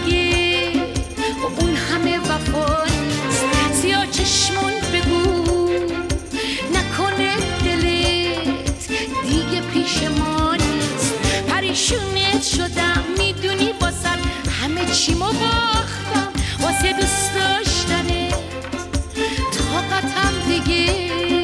زندگی. و اون همه وفاست زیا چشمون بگو. نکنه دلت. دیگه پیش ما نیست. پریشونت شدم. می‌دونی واسم همه چیمو باختم. واسه دوست داشتنت. طاقتم دیگه.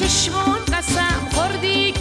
چشمون قسم خوردی